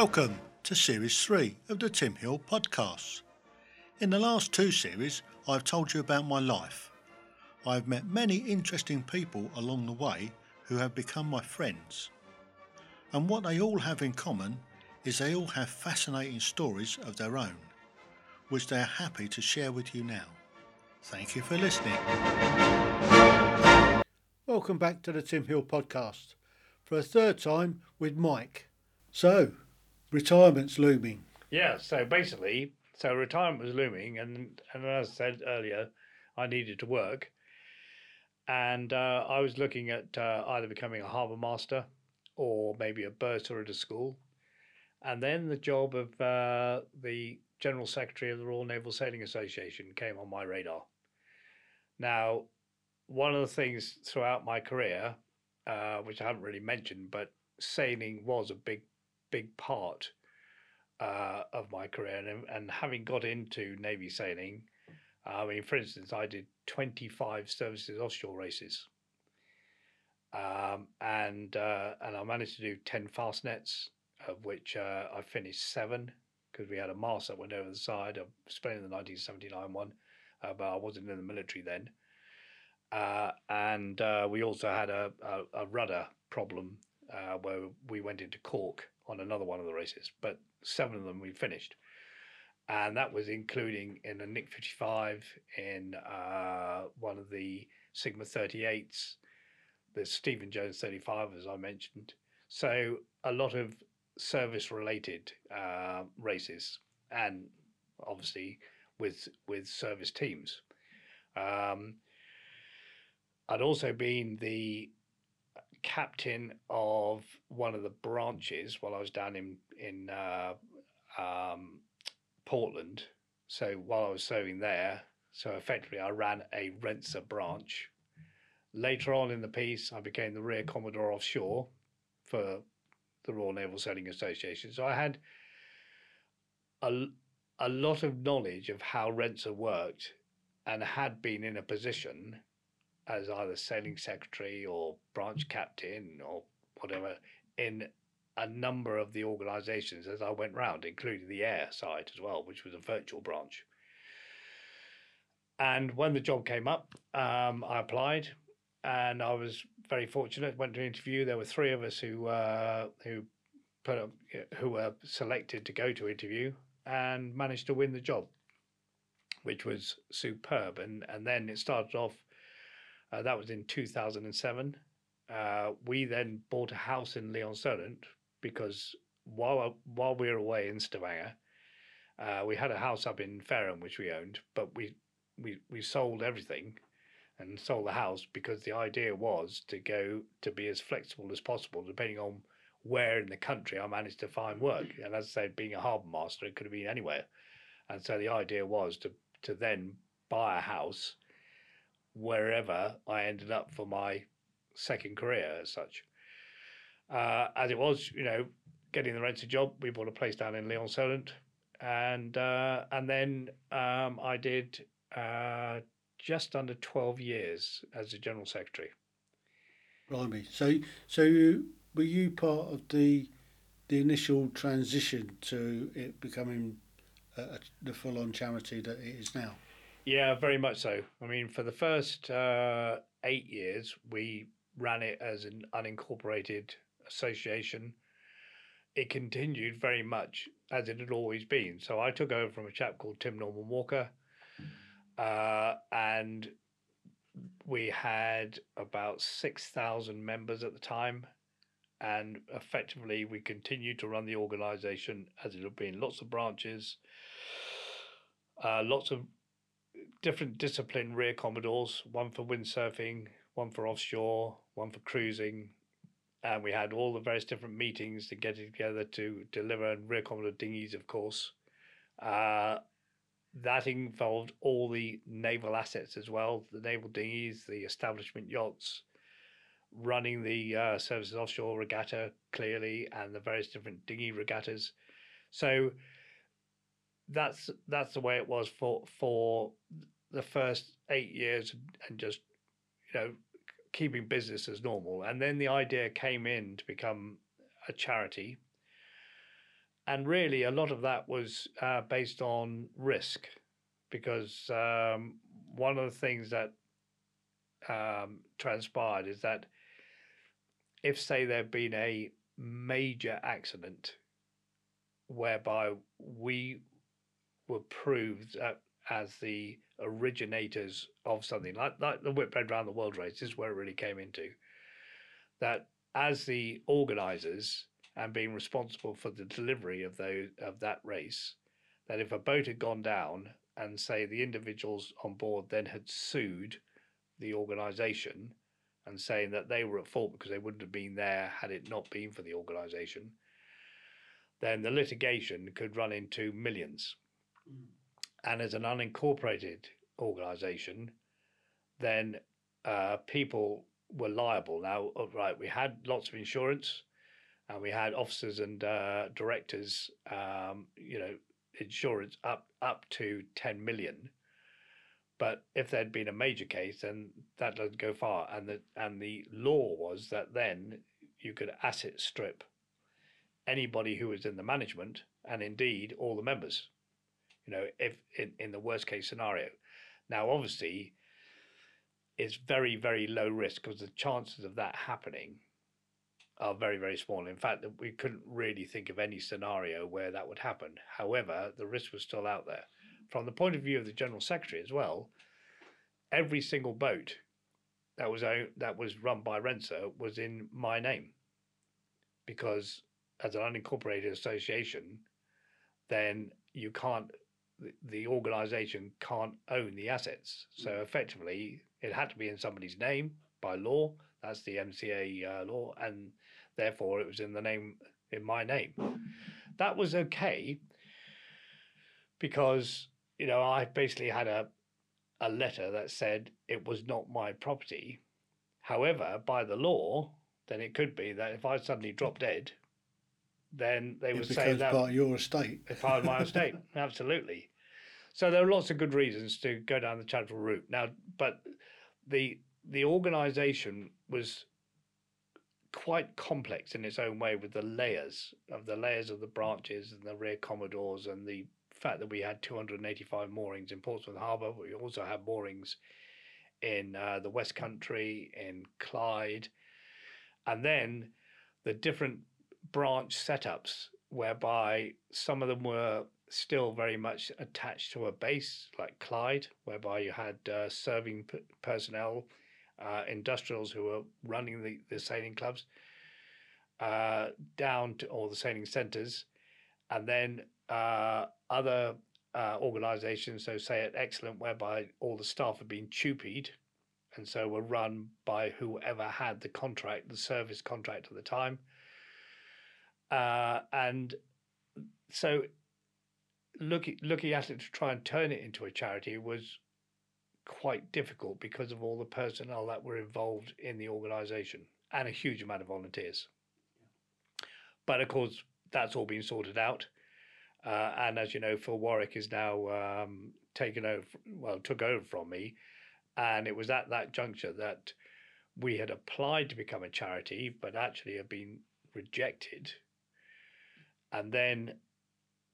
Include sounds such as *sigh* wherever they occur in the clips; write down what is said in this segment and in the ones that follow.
Welcome to Series 3 of the Tim Heale Podcasts. In the last two series, I've told you about my life. I've met many interesting people along the way who have become my friends. And what they all have in common is they all have fascinating stories of their own, which they are happy to share with you now. Thank you for listening. Welcome back to the Tim Heale Podcast for a third time with Mike. So, retirement's looming. Yeah, so basically, so retirement was looming, and and as I said earlier, I needed to work, and uh, I was looking at uh, either becoming a harbour master or maybe a bursar at a school, and then the job of uh, the general secretary of the Royal Naval Sailing Association came on my radar. Now, one of the things throughout my career, uh, which I haven't really mentioned, but sailing was a big, big part uh, of my career, and, and having got into Navy sailing, I mean, for instance, I did 25 services offshore races. Um, and uh, and I managed to do 10 Fastnets, of which uh, I finished seven because we had a mast that went over the side. I spent in the 1979 one, uh, but I wasn't in the military then. Uh, and uh, we also had a, a, a rudder problem uh, where we went into Cork on another one of the races, but seven of them we finished. And that was including in a Nic 55, in uh, one of the Sigma 38s, the Stephen Jones 35, as I mentioned. So a lot of service related uh, races and obviously with with service teams. Um, I'd also been the captain of one of the branches while I was down in in uh, um, Portland. So while I was serving there, so effectively I ran a Rentzer branch. Later on in the piece, I became the rear commodore offshore for the Royal Naval Sailing Association. So I had a, a lot of knowledge of how Rentzer worked and had been in a position as either sailing secretary or branch captain or whatever in a number of the organisations as I went round, including the air side as well, which was a virtual branch. And when the job came up, um, I applied, and I was very fortunate. Went to an interview. There were three of us who uh, who put up, who were selected to go to interview, and managed to win the job, which was superb. And and then it started off uh, that was in 2007. Uh, we then bought a house in Lee-on-Solent because while while we were away in Stavanger, uh, we had a house up in Fareham which we owned, but we we we sold everything and sold the house because the idea was to go to be as flexible as possible depending on where in the country I managed to find work. And as I said, being a harbour master, it could have been anywhere. And so the idea was to to then buy a house wherever I ended up for my second career as such. Uh, as it was, you know, getting the rented job, we bought a place down in Lee-on-Solent, and uh, and then um, I did uh, just under twelve years as a general secretary. Blimey! So so were you part of the the initial transition to it becoming the full on charity that it is now? Yeah, very much so. I mean, for the first uh, eight years, we ran it as an unincorporated association. It continued very much as it had always been. So I took over from a chap called Tim Norman Walker, uh, and we had about 6,000 members at the time. And effectively, we continued to run the organization as it had been lots of branches, uh, lots of different discipline rear commodores, one for windsurfing, one for offshore, one for cruising, and we had all the various different meetings to get together to deliver and rear commodore dinghies, of course. Uh, that involved all the naval assets as well, the naval dinghies, the establishment yachts, running the uh, services offshore regatta clearly, and the various different dinghy regattas. So that's that's the way it was for for the first eight years and just you know keeping business as normal. And then the idea came in to become a charity. And really, a lot of that was uh, based on risk, because um, one of the things that um, transpired is that if, say, there had been a major accident whereby we were proved as the originators of something like, like the Whitbread Round the World race, this is where it really came into. That as the organisers and being responsible for the delivery of those of that race, that if a boat had gone down and say the individuals on board then had sued the organisation and saying that they were at fault because they wouldn't have been there had it not been for the organisation, then the litigation could run into millions. And as an unincorporated organisation, then uh, people were liable. Now, uh, right, we had lots of insurance, and we had officers and uh, directors, um, you know, insurance up up to ten million. But if there'd been a major case, then that doesn't go far. And the and the law was that then you could asset strip anybody who was in the management, and indeed all the members. You know, if in, in the worst case scenario. Now, obviously, it's very very low risk because the chances of that happening are very, very small. In fact, that we couldn't really think of any scenario where that would happen. However, the risk was still out there. From the point of view of the General Secretary as well, every single boat that was owned, that was run by Renser was in my name, because as an unincorporated association, then you can't the, the organisation can't own the assets. So effectively, it had to be in somebody's name by law. That's the MCA uh, law, and therefore it was in the name in my name. That was okay because you know I basically had a a letter that said it was not my property. However, by the law, then it could be that if I suddenly drop dead, then they would say that part of your estate. It's part of my estate, *laughs* absolutely. So there are lots of good reasons to go down the charitable route now, but the the organisation was quite complex in its own way with the layers of the layers of the branches and the rear commodores and the fact that we had 285 moorings in Portsmouth Harbour. We also had moorings in uh, the West Country, in Clyde, and then the different branch setups whereby some of them were still very much attached to a base like Clyde, whereby you had uh, serving p- personnel uh, industrials who were running the, the sailing clubs uh, down to all the sailing centres, and then uh, other uh, organisations, so say at Excellent, whereby all the staff had been TUPE'd, and so were run by whoever had the contract, the service contract at the time. Uh, and so looking looking at it to try and turn it into a charity was quite difficult because of all the personnel that were involved in the organisation and a huge amount of volunteers. But of course, that's all been sorted out. Uh, and as you know, Phil Warwick is now um, taken over, well, took over from me. And it was at that juncture that we had applied to become a charity, but actually had been rejected. And then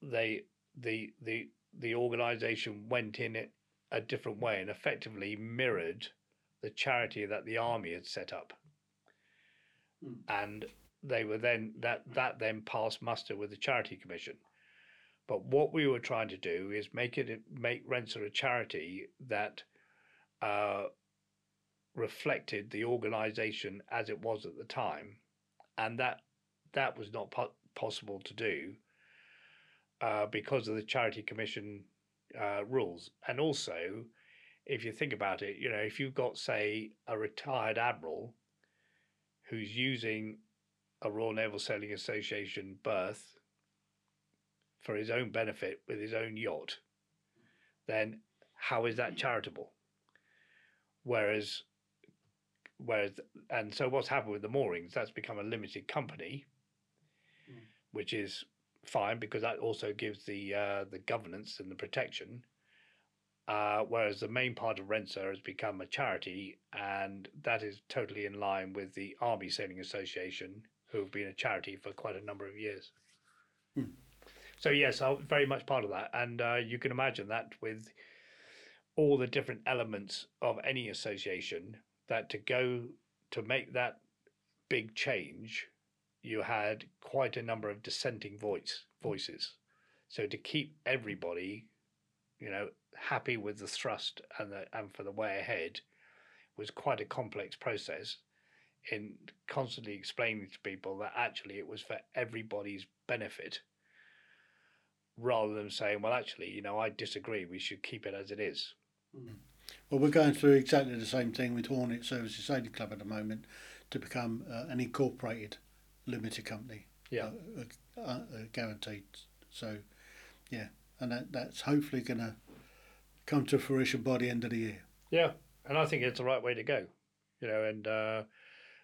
they, the, the, the organisation went in it a different way and effectively mirrored the charity that the army had set up. Mm. And they were then that that then passed muster with the charity commission. But what we were trying to do is make it make Renser a charity that uh, reflected the organisation as it was at the time, and that that was not possible to do uh, because of the charity commission uh, rules. And also, if you think about it, you know, if you've got, say, a retired admiral who's using a Royal Naval Sailing Association berth for his own benefit with his own yacht, then how is that charitable? Whereas, whereas, and so what's happened with the moorings? That's become a limited company. Which is fine because that also gives the uh, the governance and the protection. Uh, whereas the main part of Renser has become a charity, and that is totally in line with the Army Sailing Association, who have been a charity for quite a number of years. Hmm. So yes, I'm very much part of that, and uh, you can imagine that with all the different elements of any association, that to go to make that big change, you had quite a number of dissenting voice voices. So to keep everybody, you know, happy with the thrust and the and for the way ahead, was quite a complex process. In constantly explaining to people that actually it was for everybody's benefit rather than saying, well, actually, you know, I disagree. We should keep it as it is. Well, we're going through exactly the same thing with Hornet Services Sailing Club at the moment to become uh, an incorporated limited company. Yeah. Uh, uh, uh, guaranteed. So, yeah, and that, that's hopefully going to come to fruition by the end of the year. Yeah, and I think it's the right way to go. You know, and uh,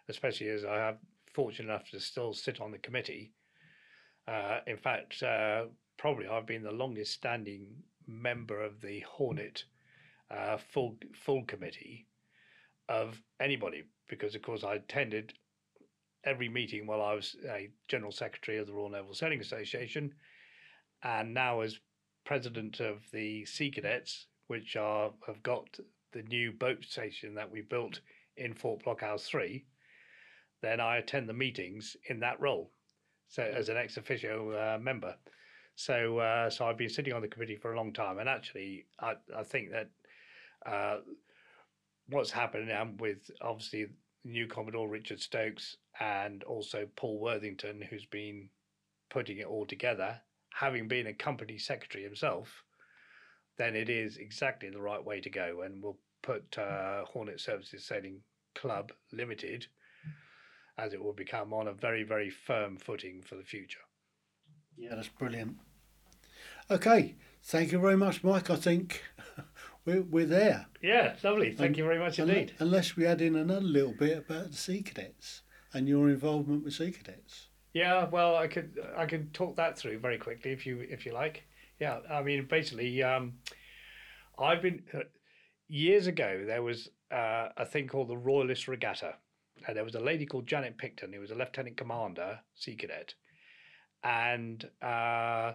especially as I have fortunate enough to still sit on the committee. Uh, in fact, uh, probably I've been the longest standing member of the Hornet uh, full full committee of anybody because of course I attended every meeting while I was a general secretary of the Royal Naval Sailing Association, and now as president of the Sea Cadets, which are have got the new boat station that we built in Fort Blockhouse Three, then I attend the meetings in that role, so as an ex officio uh, member. So, uh, so I've been sitting on the committee for a long time, and actually, I, I think that uh, what's happening now with obviously new Commodore Richard Stokes and also Paul Worthington, who's been putting it all together, having been a company secretary himself, then it is exactly the right way to go, and we'll put uh, Hornet Services Sailing Club Limited, as it will become, on a very very firm footing for the future. Yeah, that's brilliant. Okay, thank you very much, Mike. I think *laughs* we're, we're there. Yeah, lovely. Thank you very much indeed. Unless we add in another little bit about the Sea Cadets and your involvement with Sea Cadets. Yeah, well, I could I could talk that through very quickly if you if you like. Yeah, I mean, basically, um, I've been uh, years ago. There was uh, a thing called the Royalist Regatta, and there was a lady called Janet Picton who was a lieutenant commander, sea cadet, and uh,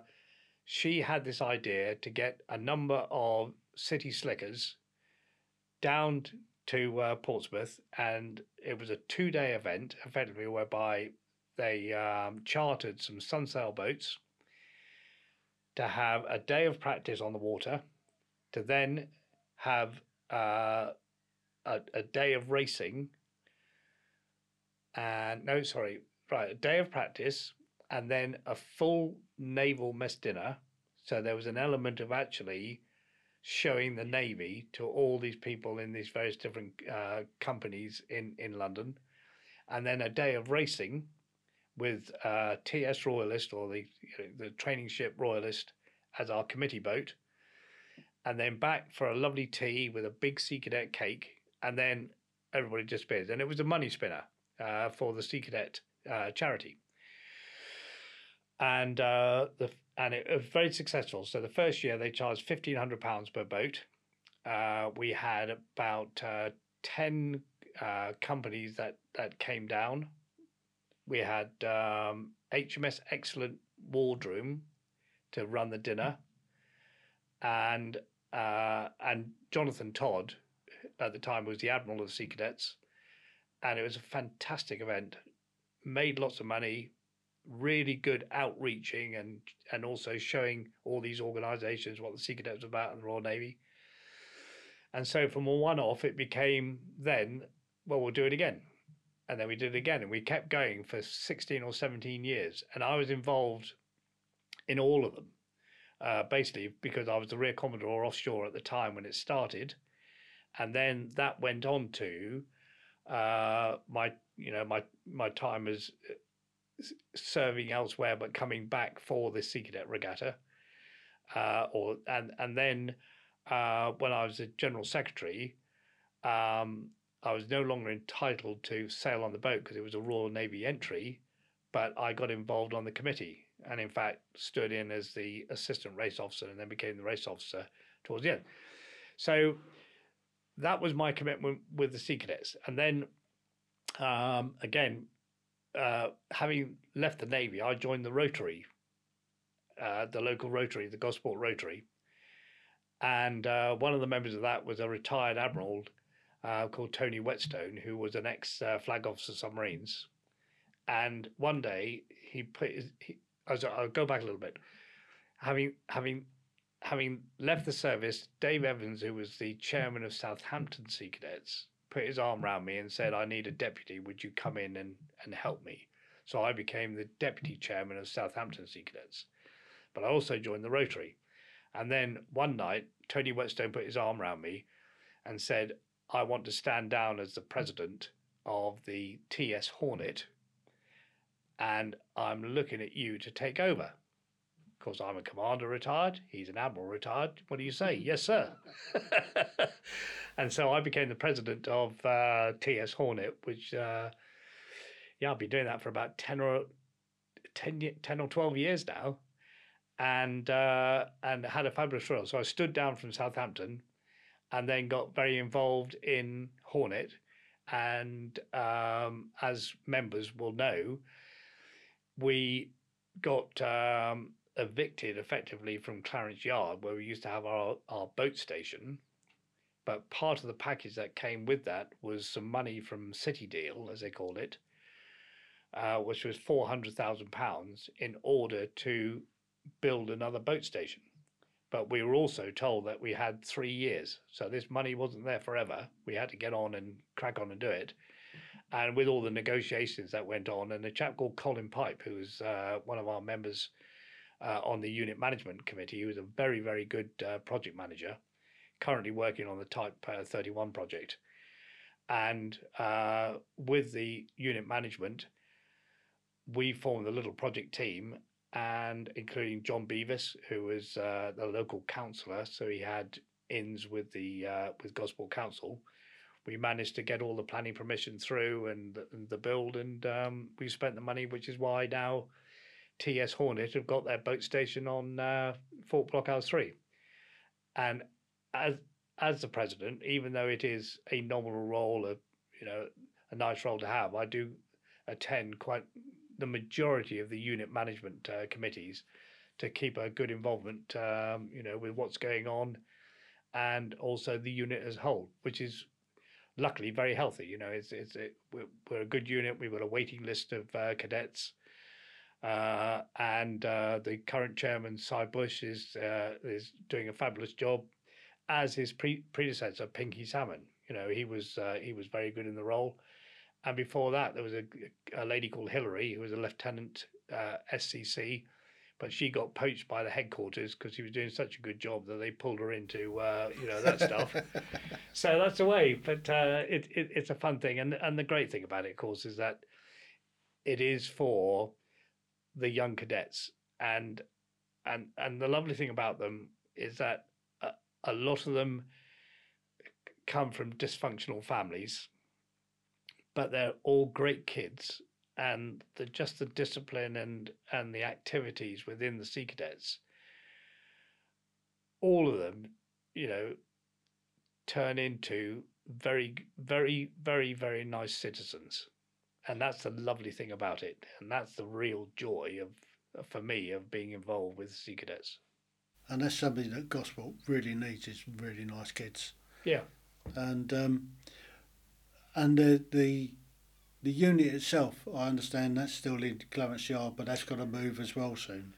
she had this idea to get a number of city slickers down to uh, Portsmouth, and it was a two-day event, effectively, whereby they um, chartered some sunsail boats to have a day of practice on the water, to then have uh, a, a day of racing, and no, sorry, right, a day of practice, and then a full naval mess dinner. So there was an element of actually showing the navy to all these people in these various different uh, companies in in London, and then a day of racing with uh, TS Royalist or the you know, the training ship Royalist as our committee boat, and then back for a lovely tea with a big sea cadet cake, and then everybody disappears, and it was a money spinner uh, for the sea cadet uh, charity. And uh, the and it was very successful. So the first year they charged fifteen hundred pounds per boat. Uh, we had about uh, ten uh, companies that that came down. We had um, HMS Excellent Wardroom to run the dinner, and uh, and Jonathan Todd at the time was the admiral of the Sea Cadets, and it was a fantastic event. Made lots of money, really good outreaching and and also showing all these organisations what the Sea Cadets about and the Royal Navy. And so from a one-off, it became then, well, we'll do it again, and then we did it again, and we kept going for sixteen or seventeen years, and I was involved in all of them, uh, basically because I was the rear commodore offshore at the time when it started, and then that went on to uh, my you know my my time as serving elsewhere but coming back for the Sea Cadet Regatta. Uh, or and and then uh, when I was a general secretary, um, I was no longer entitled to sail on the boat because it was a Royal Navy entry, but I got involved on the committee and in fact stood in as the assistant race officer and then became the race officer towards the end. So that was my commitment with the Sea Cadets, and then um, again uh, having left the navy, I joined the Rotary, uh, the local Rotary, the Gosport Rotary, and uh, one of the members of that was a retired admiral uh, called Tony Whetstone, who was an ex uh, flag officer submarines. And one day he put his, he, I'll go back a little bit. Having having having left the service, Dave Evans, who was the chairman of Southampton Sea Cadets, put his arm mm. around me and said, "I need a deputy. Would you come in and and help me?" So I became the deputy chairman of Southampton Sea Cadets, but I also joined the Rotary. And then one night, Tony Whetstone put his arm around me and said, I want to stand down as the president of the TS Hornet, and I'm looking at you to take over. Of course, I'm a commander retired. He's an admiral retired. What do you say? yes, sir. *laughs* and so I became the president of uh, TS Hornet, which, uh, yeah, I've been doing that for about 10 or 10, 10 or 12 years now and uh, and had a fabulous role. So I stood down from Southampton, and then got very involved in Hornet. And um, as members will know, we got um, evicted effectively from Clarence Yard, where we used to have our, our boat station. But part of the package that came with that was some money from City Deal, as they called it, uh, which was £400,000 in order to build another boat station. But we were also told that we had three years. So this money wasn't there forever. We had to get on and crack on and do it. And with all the negotiations that went on, and a chap called Colin Pipe, who was uh, one of our members uh, on the unit management committee, he was a very, very good uh, project manager, currently working on the Type uh, 31 project. And uh, with the unit management, we formed a little project team and including John Beavis, who was uh, the local councillor, so he had ins with the uh, with Gosport Council. We managed to get all the planning permission through and the, and the build, and um, we spent the money, which is why now TS Hornet have got their boat station on uh, Fort Blockhouse Three. And as as the president, even though it is a nominal role, of you know, a nice role to have, I do attend quite the majority of the unit management uh, committees to keep a good involvement, um, you know, with what's going on, and also the unit as a whole, which is luckily very healthy. You know, it's it's it, we're, we're, a good unit. We've got a waiting list of uh, cadets, uh, and uh, the current chairman, Cy Bush, is uh, is doing a fabulous job, as his pre- predecessor, Pinky Salmon. You know, he was uh, he was very good in the role. And before that, there was a, a lady called Hillary who was a lieutenant uh, SCC, but she got poached by the headquarters because she was doing such a good job that they pulled her into uh, you know that stuff. *laughs* so that's the way. But uh, it, it, it's a fun thing, and and the great thing about it, of course, is that it is for the young cadets, and and and the lovely thing about them is that a, a lot of them come from dysfunctional families but they're all great kids. And the just the discipline and and the activities within the sea cadets all of them you know turn into very very very very nice citizens and that's the lovely thing about it and that's the real joy of for me of being involved with sea cadets and that's something that Gosport really needs is really nice kids yeah and um and the the the unit itself, I understand that's still in Clarence Yard, but that's got to move as well soon.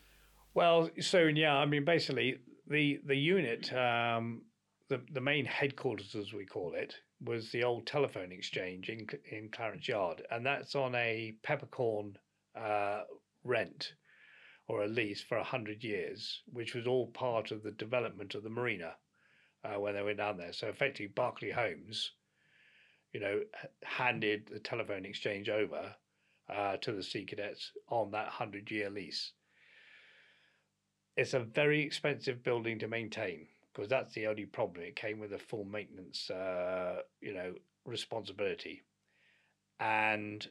Well, soon, yeah. I mean, basically, the the unit, um, the the main headquarters, as we call it, was the old telephone exchange in in Clarence Yard, and that's on a peppercorn uh, rent or a lease for hundred years, which was all part of the development of the marina uh, when they went down there. So effectively, Berkeley Homes you know, handed the telephone exchange over uh, to the Sea Cadets on that 100 year lease. It's a very expensive building to maintain because that's the only problem. It came with a full maintenance, uh, you know, responsibility. And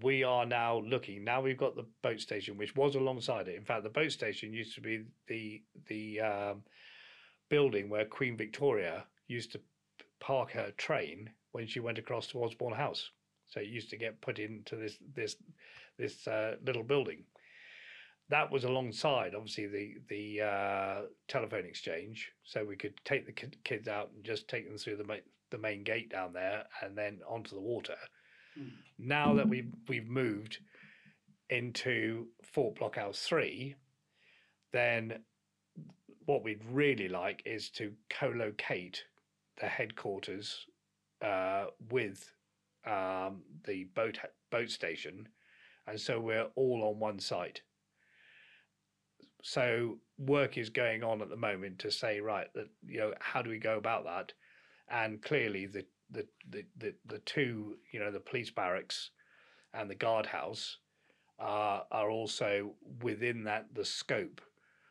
we are now looking. Now we've got the boat station, which was alongside it. In fact, the boat station used to be the the um, building where Queen Victoria used to park her train when she went across to Osborne House. So it used to get put into this this this uh, little building. That was alongside obviously the the uh, telephone exchange, so we could take the kids out and just take them through the main, the main gate down there and then onto the water. Mm. Now that we've we've moved into Fort Blockhouse three, then what we'd really like is to co-locate the headquarters uh, with um, the boat boat station, and so we're all on one site. So work is going on at the moment to say right that you know how do we go about that, and clearly the the the the, the two you know the police barracks and the guardhouse are are also within that the scope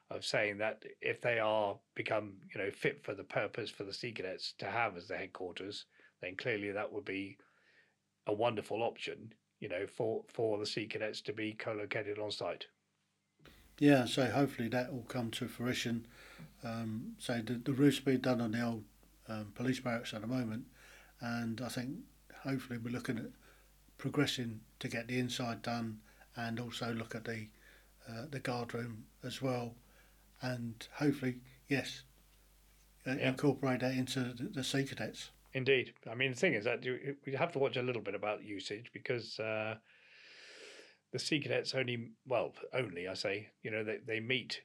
of saying that if they are become you know fit for the purpose for the sea cadets to have as the headquarters, then clearly that would be a wonderful option, you know, for for the sea cadets to be co-located on site. Yeah, so hopefully that will come to fruition. Um, so the, the roof's been done on the old um, police barracks at the moment, and I think hopefully we're looking at progressing to get the inside done and also look at the uh, the guard room as well, and hopefully yes, uh, yeah. incorporate that into the, the sea cadets. Indeed, I mean the thing is that you, we have to watch a little bit about usage because. Uh, the Sea Cadets only, well, only I say, you know, they, they meet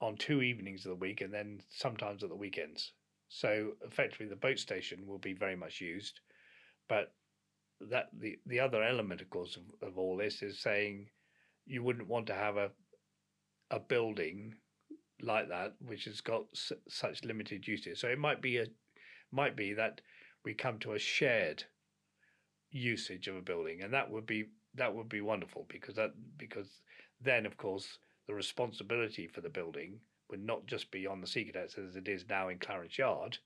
on two evenings of the week and then sometimes at the weekends. So effectively, the boat station will be very much used, but that the the other element, of course, of, of all this is saying you wouldn't want to have a a building like that which has got s- such limited uses. So it might be a might be that we come to a shared usage of a building, and that would be that would be wonderful because that because then of course the responsibility for the building would not just be on the Sea Cadets as it is now in Clarence Yard.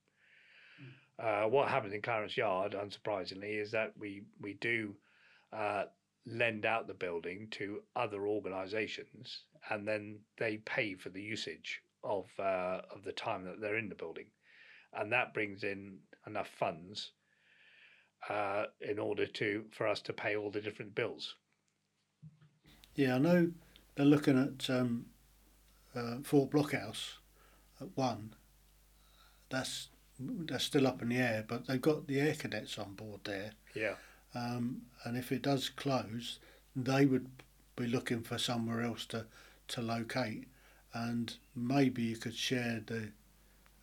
Mm. Uh, what happens in Clarence Yard, unsurprisingly, is that we we do uh, lend out the building to other organisations, and then they pay for the usage of uh, of the time that they're in the building, and that brings in enough funds uh, in order to for us to pay all the different bills. Yeah, I know they're looking at um, uh, Fort Blockhouse at one. That's that's still up in the air, but they've got the air cadets on board there. Yeah. Um, and if it does close, they would be looking for somewhere else to, to locate, and maybe you could share the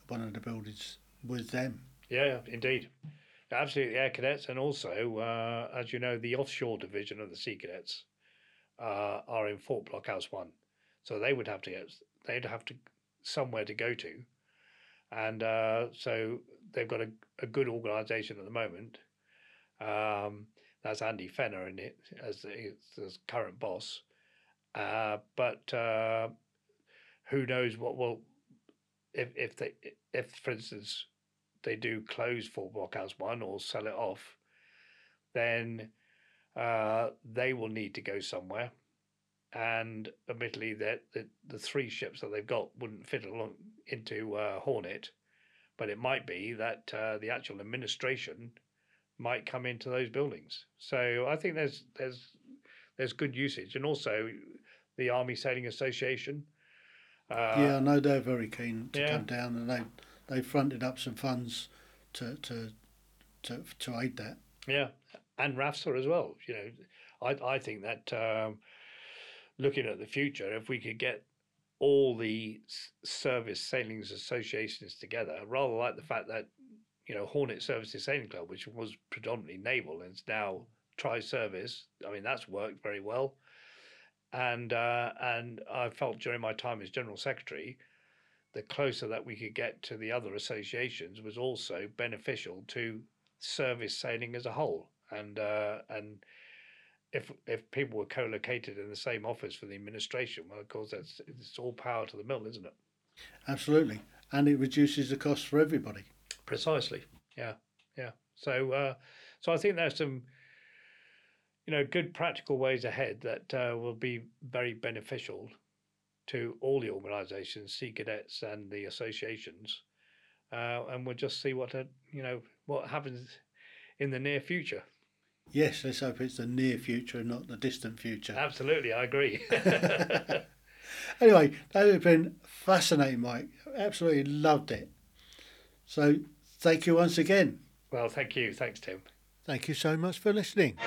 one of the buildings with them. Yeah, indeed. Absolutely, Air Cadets, and also, uh, as you know, the offshore division of the Sea Cadets uh, are in Fort Blockhouse One, so they would have to get they'd have to somewhere to go to, and uh, so they've got a, a good organisation at the moment. Um, that's Andy Fenner in it as as current boss, uh, but uh, who knows what will if if they if for instance they do close Fort Blockhouse One or sell it off, then uh, they will need to go somewhere. And admittedly, that the, the three ships that they've got wouldn't fit along into uh, Hornet, but it might be that uh, the actual administration might come into those buildings. So I think there's there's there's good usage, and also the Army Sailing Association. Uh, yeah, I know they're very keen to yeah. come down, and they they fronted up some funds to to to to aid that. Yeah, and RAFSA as well. You know, I I think that um, looking at the future, if we could get all the service sailings associations together, rather like the fact that you know Hornet Services Sailing Club, which was predominantly naval and it's now tri-service. I mean, that's worked very well. And uh, and I felt during my time as general secretary the closer that we could get to the other associations was also beneficial to service sailing as a whole. And uh, and if if people were co-located in the same office for the administration, well, of course, that's it's all power to the mill, isn't it? Absolutely, and it reduces the cost for everybody. Precisely. Yeah. Yeah. So uh, so I think there's some you know good practical ways ahead that uh, will be very beneficial to all the organisations, Sea Cadets and the associations, uh, and we'll just see what uh, you know what happens in the near future. Yes, let's hope it's the near future and not the distant future. Absolutely, I agree. *laughs* *laughs* anyway, that has been fascinating, Mike. Absolutely loved it. So thank you once again. Well, thank you. Thanks, Tim. Thank you so much for listening.